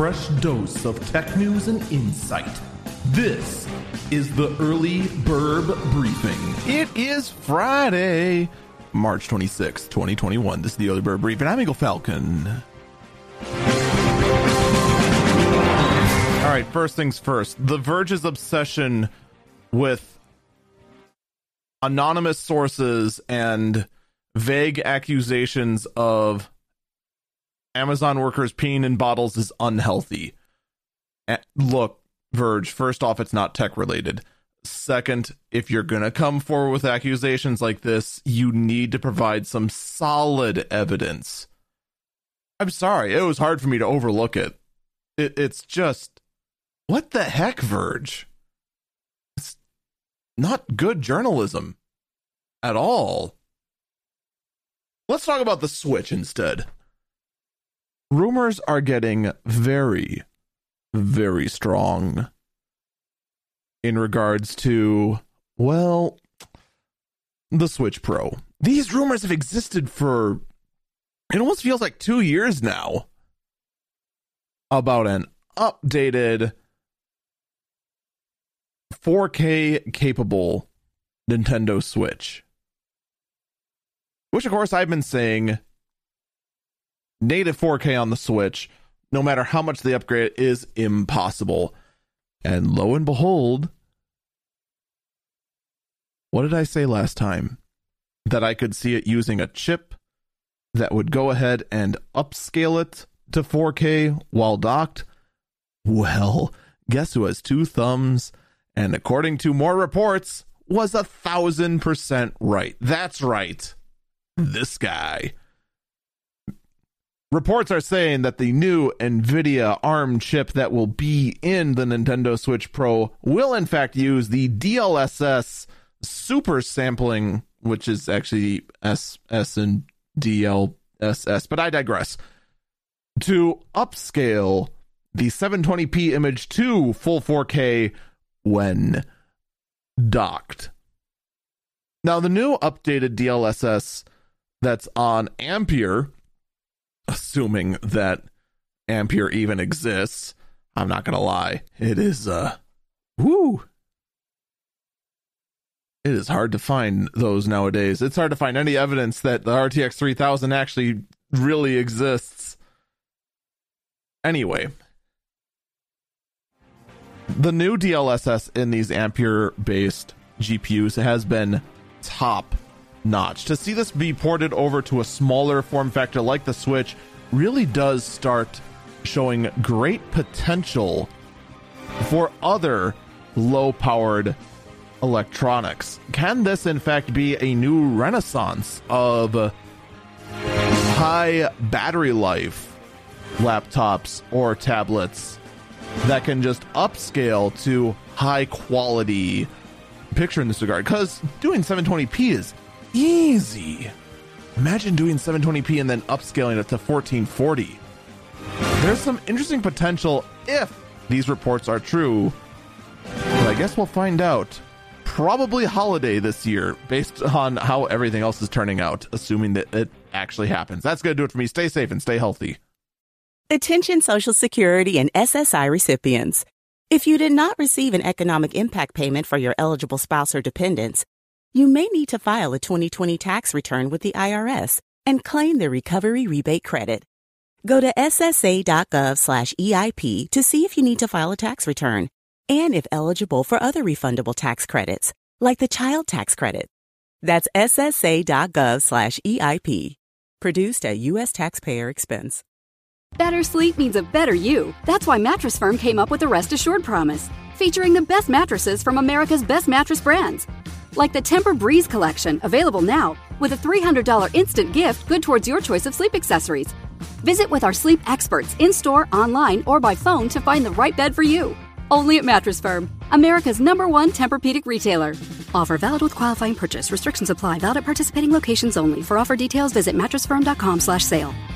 fresh dose of tech news and insight. This is the Early Burb Briefing. It is Friday, March 26, 2021. This is the Early Burb Briefing. I'm Eagle Falcon. All right, first things first. The Verge's obsession with anonymous sources and vague accusations of Amazon workers peeing in bottles is unhealthy. Look, Verge, first off, it's not tech related. Second, if you're going to come forward with accusations like this, you need to provide some solid evidence. I'm sorry, it was hard for me to overlook it. it it's just, what the heck, Verge? It's not good journalism at all. Let's talk about the Switch instead rumors are getting very, very strong in regards to, well, the Switch Pro. These rumors have existed for, it almost feels like two years now about an updated 4K capable Nintendo Switch. Which, of course, I've been saying native 4K on the Switch, no matter how much they upgrade, is impossible. And lo and behold, what did I say last time? That I could see it using a chip that would go ahead and upscale it to 4K while docked? Well, guess who has two thumbs? And according to more reports, was a thousand percent right. That's right. This guy. Reports are saying that the new NVIDIA ARM chip that will be in the Nintendo Switch Pro will, in fact, use the DLSS super sampling, which is actually SS and DLSS, but I digress, to upscale the 720p image to full 4K when docked. Now, the new updated DLSS that's on Ampere assuming that Ampere even exists. I'm not gonna lie. It is uh whoo. It is hard to find those nowadays. It's hard to find any evidence that the RTX 3000 actually really exists. Anyway, the new DLSS in these Ampere based GPUs has been top notch. To see this be ported over to a smaller form factor like the Switch really does start showing great potential for other low powered electronics. Can this, in fact, be a new renaissance of high battery life laptops or tablets that can just upscale to high quality picture in this regard? Because doing 720p is easy. Imagine doing 720p and then upscaling it to 1440. There's some interesting potential if these reports are true. But I guess we'll find out. Probably holiday this year, based on how everything else is turning out, assuming that it actually happens. That's going to do it for me. Stay safe and stay healthy. Attention Social Security and SSI recipients. If you did not receive an economic impact payment for your eligible spouse or dependents, you may need to file a 2020 tax return with the IRS and claim the recovery rebate credit. Go to ssa.gov/eip to see if you need to file a tax return and if eligible for other refundable tax credits, like the child tax credit. That's ssa.gov/eip. Produced at U.S. taxpayer expense. Better sleep means a better you. That's why Mattress Firm came up with the Rest Assured promise, featuring the best mattresses from America's best mattress brands like the Tempur Breeze collection, available now, with a $300 instant gift good towards your choice of sleep accessories. Visit with our sleep experts in store, online, or by phone to find the right bed for you. Only at Mattress Firm, America's number one Tempur-Pedic retailer. Offer valid with qualifying purchase. Restrictions apply. Valid at participating locations only. For offer details, visit mattressfirm.com/sale.